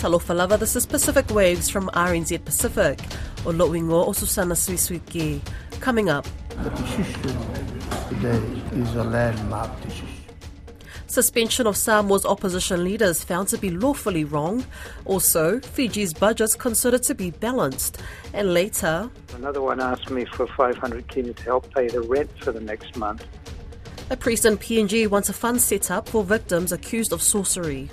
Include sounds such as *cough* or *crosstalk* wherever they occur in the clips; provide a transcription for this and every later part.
Talofa lava, this is Pacific Waves from RNZ Pacific. O Loingo o Susana Suisuiki. Coming up. The decision today is a landmark decision. Suspension of Samoa's opposition leaders found to be lawfully wrong. Also, Fiji's budget's considered to be balanced. And later, Another one asked me for 500 kina to help pay the rent for the next month. a priest in PNG wants a fund set up for victims accused of sorcery.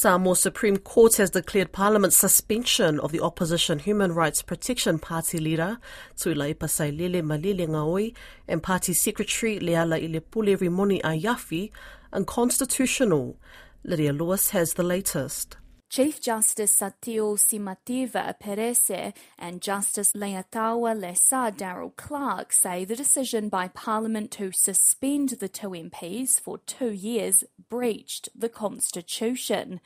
Samoa Supreme Court has declared Parliament's suspension of the opposition Human Rights Protection Party leader Tuilaepa Sailele Malielegaoi and party secretary Leala Ilepule Rimoni Ayafi unconstitutional. Lydia Lewis has the latest. Chief Justice Satiu Simativa Perese and Justice Leatawa Lesa Darrell Clark say the decision by Parliament to suspend the two MPs for two years breached the Constitution.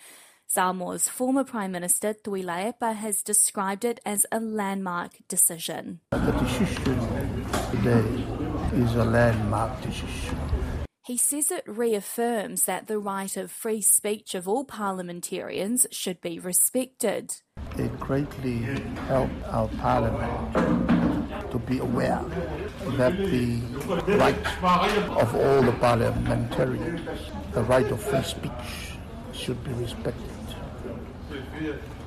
Samoa's former Prime Minister Tuilaepa has described it as a landmark decision. The decision today is a landmark decision. He says it reaffirms that the right of free speech of all parliamentarians should be respected. It greatly helped our parliament to be aware that the right of all the parliamentarians, the right of free speech, should be respected.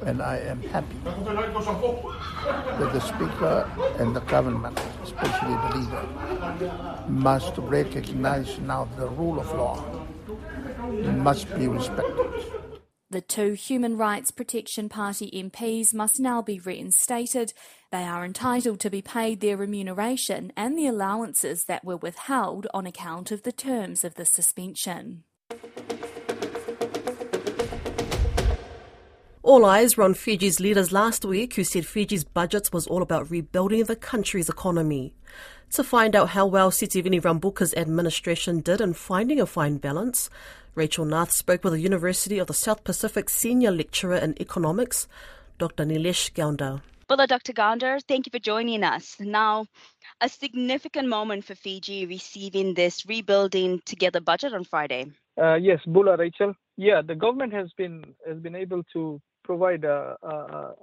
And I am happy that the Speaker and the government, especially the leader, must recognize now the rule of law must be respected. The two Human Rights Protection Party MPs must now be reinstated. They are entitled to be paid their remuneration and the allowances that were withheld on account of the terms of the suspension. All eyes were on Fiji's leaders last week who said Fiji's budget was all about rebuilding the country's economy. To find out how well Sitiveni Rabuka's administration did in finding a fine balance, Rachel Nath spoke with the University of the South Pacific senior lecturer in economics, Dr. Nilesh Gounder. Hello, Dr. Gounder, Thank you for joining us. Now, a significant moment for Fiji receiving this rebuilding together budget on Friday. Uh, yes, Bula Rachel. Yeah, the government has been has been able to provide a, a,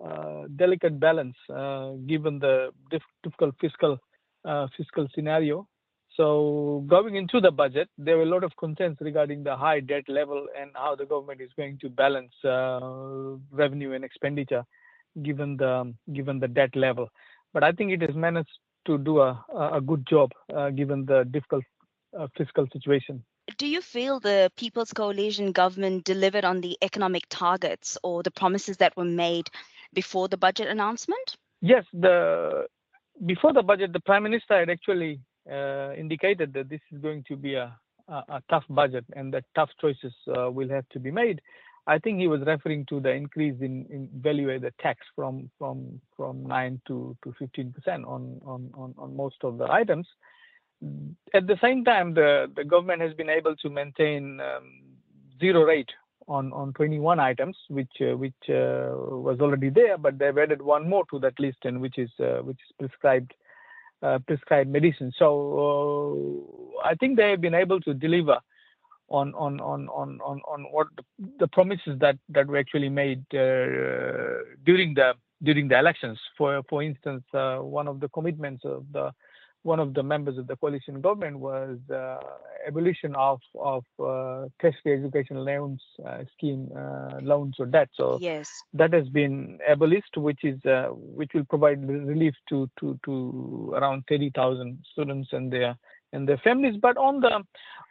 a delicate balance uh, given the dif- difficult fiscal uh, fiscal scenario. So going into the budget, there were a lot of concerns regarding the high debt level and how the government is going to balance uh, revenue and expenditure, given the given the debt level. But I think it has managed to do a a good job uh, given the difficult uh, fiscal situation. Do you feel the People's Coalition government delivered on the economic targets or the promises that were made before the budget announcement? Yes, the before the budget, the prime minister had actually uh, indicated that this is going to be a, a, a tough budget and that tough choices uh, will have to be made. I think he was referring to the increase in, in value-added tax from from from nine to to fifteen percent on, on on on most of the items. At the same time, the the government has been able to maintain um, zero rate on on 21 items, which uh, which uh, was already there, but they've added one more to that list, and which is uh, which is prescribed uh, prescribed medicine. So uh, I think they have been able to deliver on on on on on, on what the, promises that that were actually made uh, during the during the elections. For for instance, one of the commitments of the one of the members of the coalition government was uh, abolition of of uh, tertiary education loans uh, scheme loans or debt. So yes, that has been abolished, which is which will provide relief to to to around thirty thousand students and their and their families. But on the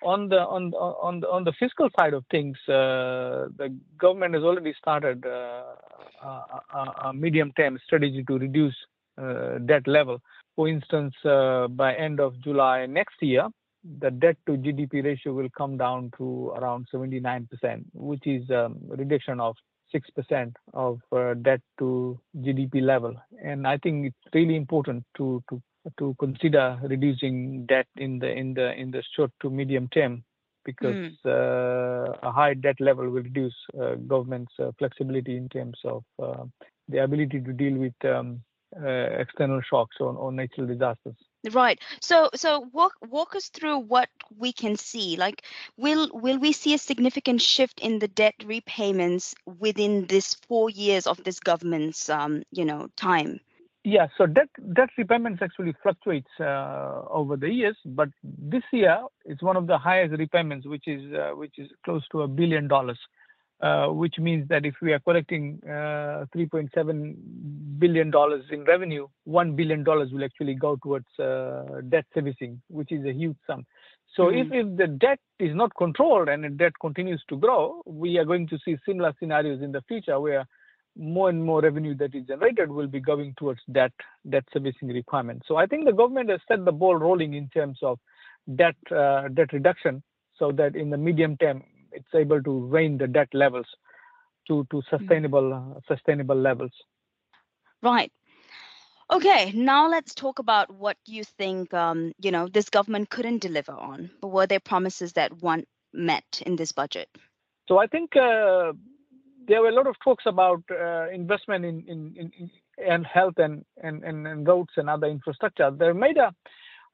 on the on on the on the fiscal side of things, the government has already started a, a, a medium-term strategy to reduce debt level for instance, uh, by end of July next year, the debt to GDP ratio will come down to around 79%, which is a um, reduction of 6% of uh, debt to GDP level. And I think it's really important to, to to consider reducing debt in the in the in the short to medium term because mm. uh, a high debt level will reduce uh, government's uh, flexibility in terms of uh, the ability to deal with um, uh, external shocks or, or natural disasters. Right. So so walk walk us through what we can see. Like will will we see a significant shift in the debt repayments within this four years of this government's um, you know, time? Yeah, so debt debt repayments actually fluctuates uh, over the years, but this year is one of the highest repayments, which is uh, which is close to a billion dollars. Uh, which means that if we are collecting uh, 3.7 billion dollars in revenue, one billion dollars will actually go towards uh, debt servicing, which is a huge sum. So mm. if, if the debt is not controlled and the debt continues to grow, we are going to see similar scenarios in the future where more and more revenue that is generated will be going towards debt debt servicing requirements. So I think the government has set the ball rolling in terms of debt uh, debt reduction, so that in the medium term it's able to rein the debt levels to to hmm. sustainable uh, sustainable levels. Right. Okay, now let's talk about what you think um, you know this government couldn't deliver on. But were there promises that weren't met in this budget? So I think uh, there were a lot of talks about uh, investment in, in, in, in health and, and, and, roads and other infrastructure. They made a,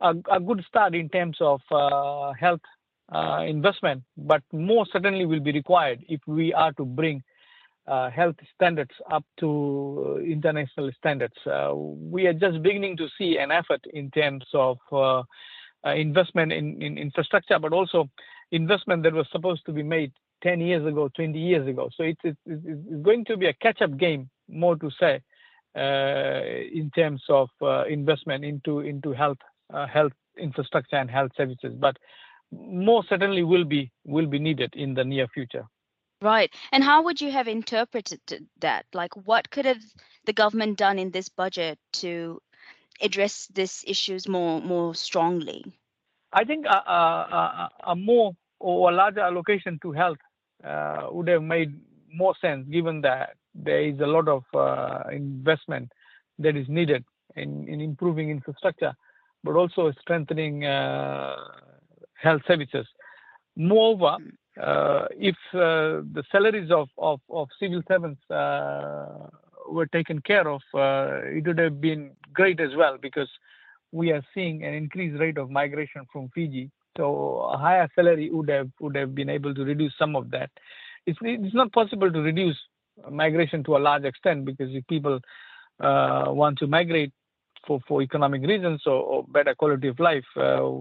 a, a good start in terms of uh, health investment, but more certainly will be required if we are to bring uh, health standards up to uh, international standards. Uh, we are just beginning to see an effort in terms of uh, uh, investment in, in, infrastructure, but also investment that was supposed to be made 10 years ago, 20 years ago. So it's, it's, it's going to be a catch-up game, more to say, in terms of investment into into health health infrastructure and health services. But more certainly will be will be needed in the near future. Right. And how would you have interpreted that? Like, what could have the government done in this budget to address these issues more more strongly? I think a, a, a more or a larger allocation to health uh, would have made more sense, given that there is a lot of uh, investment that is needed in, in improving infrastructure, but also strengthening uh, health services. Moreover, hmm. uh, if uh, the salaries of, of, of civil servants uh, were taken care of, uh, it would have been great as well because we are seeing an increased rate of migration from Fiji. So a higher salary would have would have been able to reduce some of that. It's it's not possible to reduce migration to a large extent because if people uh, want to migrate, for, for economic reasons or, or better quality of life, uh,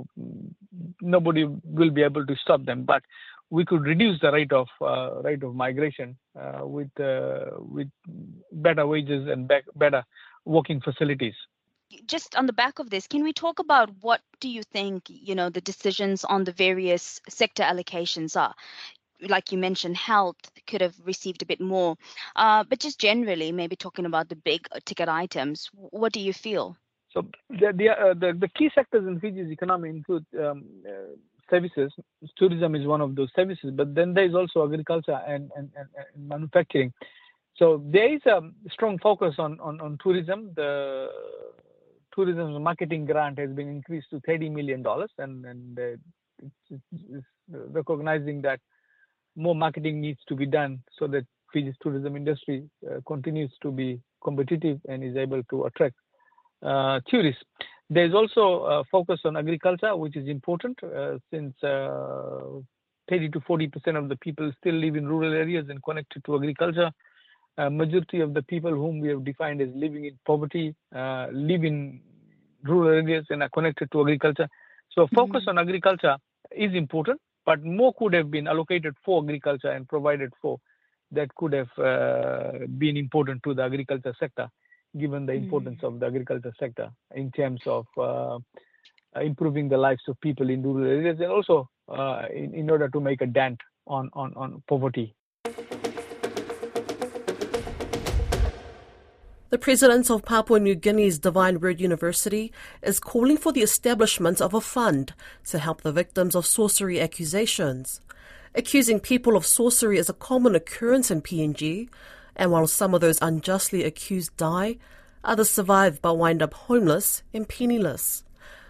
nobody will be able to stop them. But we could reduce the rate of uh, rate of migration uh, with uh, with better wages and be- better working facilities. Just on the back of this, can we talk about what do you think you know the decisions on the various sector allocations are? Like you mentioned, health could have received a bit more. Uh, but just generally, maybe talking about the big uh, ticket items, what do you feel? So the the, uh, the, the, key sectors in Fiji's economy include um, uh, services. Tourism is one of those services, but then there is also agriculture and, and, and, and manufacturing. So there is a strong focus on, on, on tourism. The tourism marketing grant has been increased to $30 million, and, and uh, it's, it's recognizing that more marketing needs to be done so that Fiji's tourism industry uh, continues to be competitive and is able to attract uh, tourists. There's also a focus on agriculture, which is important uh, since uh, 30 to 40 percent of the people still live in rural areas and connected to agriculture. A majority of the people whom we have defined as living in poverty uh, live in rural areas and are connected to agriculture. So focus mm-hmm. on agriculture is important but more could have been allocated for agriculture and provided for that could have uh, been important to the agriculture sector, given the importance mm. of the agriculture sector in terms of uh, improving the lives of people in rural areas and also uh, in, in order to make a dent on, on, on poverty The president of Papua New Guinea's Divine Word University is calling for the establishment of a fund to help the victims of sorcery accusations. Accusing people of sorcery is a common occurrence in PNG, and while some of those unjustly accused die, others survive but wind up homeless and penniless.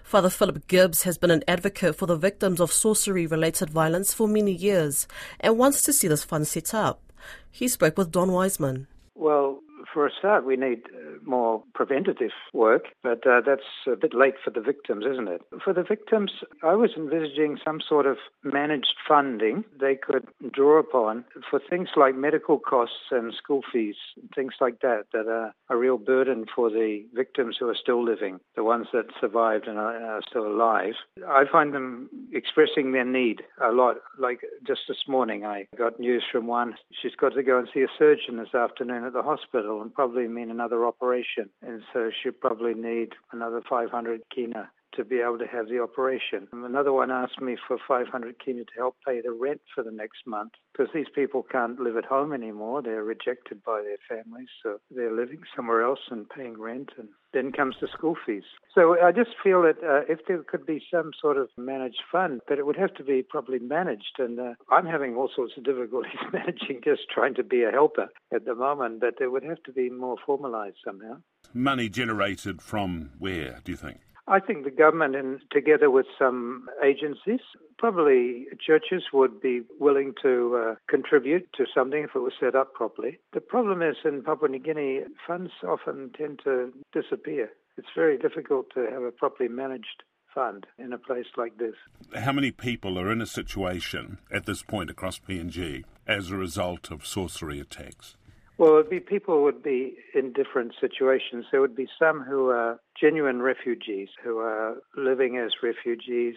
Father Philip Gibbs has been an advocate for the victims of sorcery related violence for many years and wants to see this fund set up. He spoke with Don Wiseman. Well, for a start, we need uh, more preventative work, but uh, that's a bit late for the victims, isn't it? For the victims, I was envisaging some sort of managed funding they could draw upon for things like medical costs and school fees, things like that, that are a real burden for the victims who are still living, the ones that survived and are, are still alive. I find them expressing their need a lot. Like just this morning, I got news from one. She's got to go and see a surgeon this afternoon at the hospital and probably mean another operation. And so she'll probably need another 500 kina to be able to have the operation. Another one asked me for 500 kina to help pay the rent for the next month because these people can't live at home anymore. They're rejected by their families, so they're living somewhere else and paying rent. And then comes the school fees. So I just feel that uh, if there could be some sort of managed fund, but it would have to be properly managed. And uh, I'm having all sorts of difficulties *laughs* managing just trying to be a helper at the moment, but it would have to be more formalized somehow. Money generated from where, do you think? I think the government, and together with some agencies, probably churches would be willing to uh, contribute to something if it was set up properly. The problem is in Papua New Guinea, funds often tend to disappear. It's very difficult to have a properly managed fund in a place like this. How many people are in a situation at this point across PNG as a result of sorcery attacks? Well, it'd be people would be in different situations. There would be some who are genuine refugees, who are living as refugees,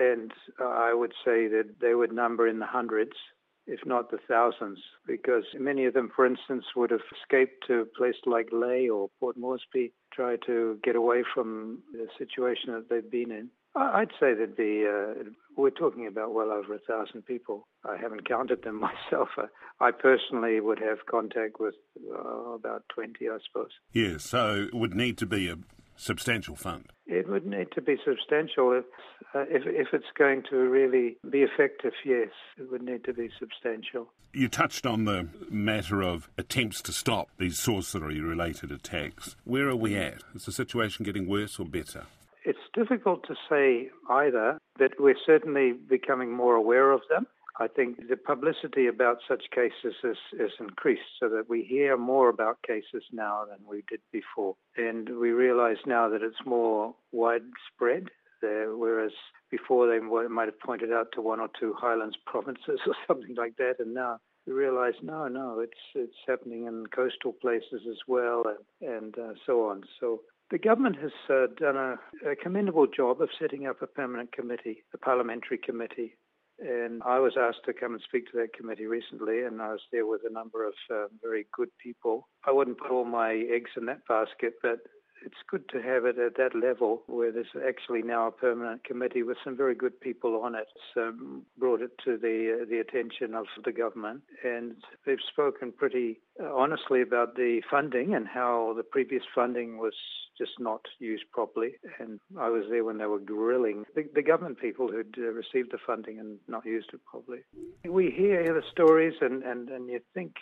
and I would say that they would number in the hundreds, if not the thousands, because many of them, for instance, would have escaped to a place like Lae or Port Moresby, try to get away from the situation that they've been in. I'd say there'd be, uh, we're talking about well over a thousand people. I haven't counted them *laughs* myself. I personally would have contact with uh, about 20, I suppose. Yes, so it would need to be a substantial fund. It would need to be substantial. If, uh, if, if it's going to really be effective, yes, it would need to be substantial. You touched on the matter of attempts to stop these sorcery related attacks. Where are we at? Is the situation getting worse or better? It's difficult to say either, but we're certainly becoming more aware of them. I think the publicity about such cases has, has increased so that we hear more about cases now than we did before. And we realize now that it's more widespread, there, whereas before they might have pointed out to one or two highlands provinces *laughs* or something like that. And now we realize no, no, it's it's happening in coastal places as well, and and uh, so on. So the government has uh, done a, a, commendable job of setting up a permanent committee, a parliamentary committee. And I was asked to come and speak to that committee recently, and I was there with a number of uh, very good people. I wouldn't put all my eggs in that basket, but it's good to have it at that level where there's actually now a permanent committee with some very good people on it. So brought it to the uh, the attention of the government, and they've spoken pretty uh, honestly about the funding and how the previous funding was just not used properly. And I was there when they were grilling the, the government people who'd uh, received the funding and not used it properly. We hear the stories, and and and you think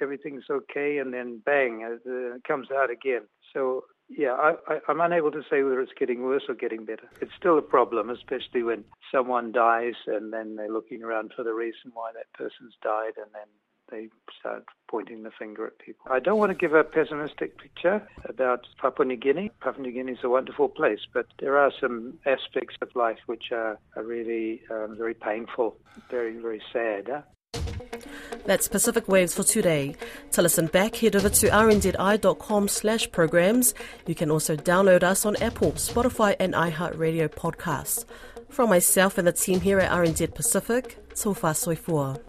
everything's okay, and then bang, it, uh, it comes out again. So yeah, I, am unable to say whether it's getting worse or getting better. It's still a problem, especially when someone dies and then they're looking around for the reason why that person's died and then they start pointing the finger at people. I don't want to give a pessimistic picture about Papua New Guinea. Papua New Guinea is a wonderful place, but there are some aspects of life which are, are really um, very painful, very, very sad. Huh? That's Pacific Waves for today. To listen back, head over to rnzi.com slash programs. You can also download us on Apple, Spotify and iHeartRadio podcasts. From myself and the team here at RNZ Pacific, Tofa Soifua.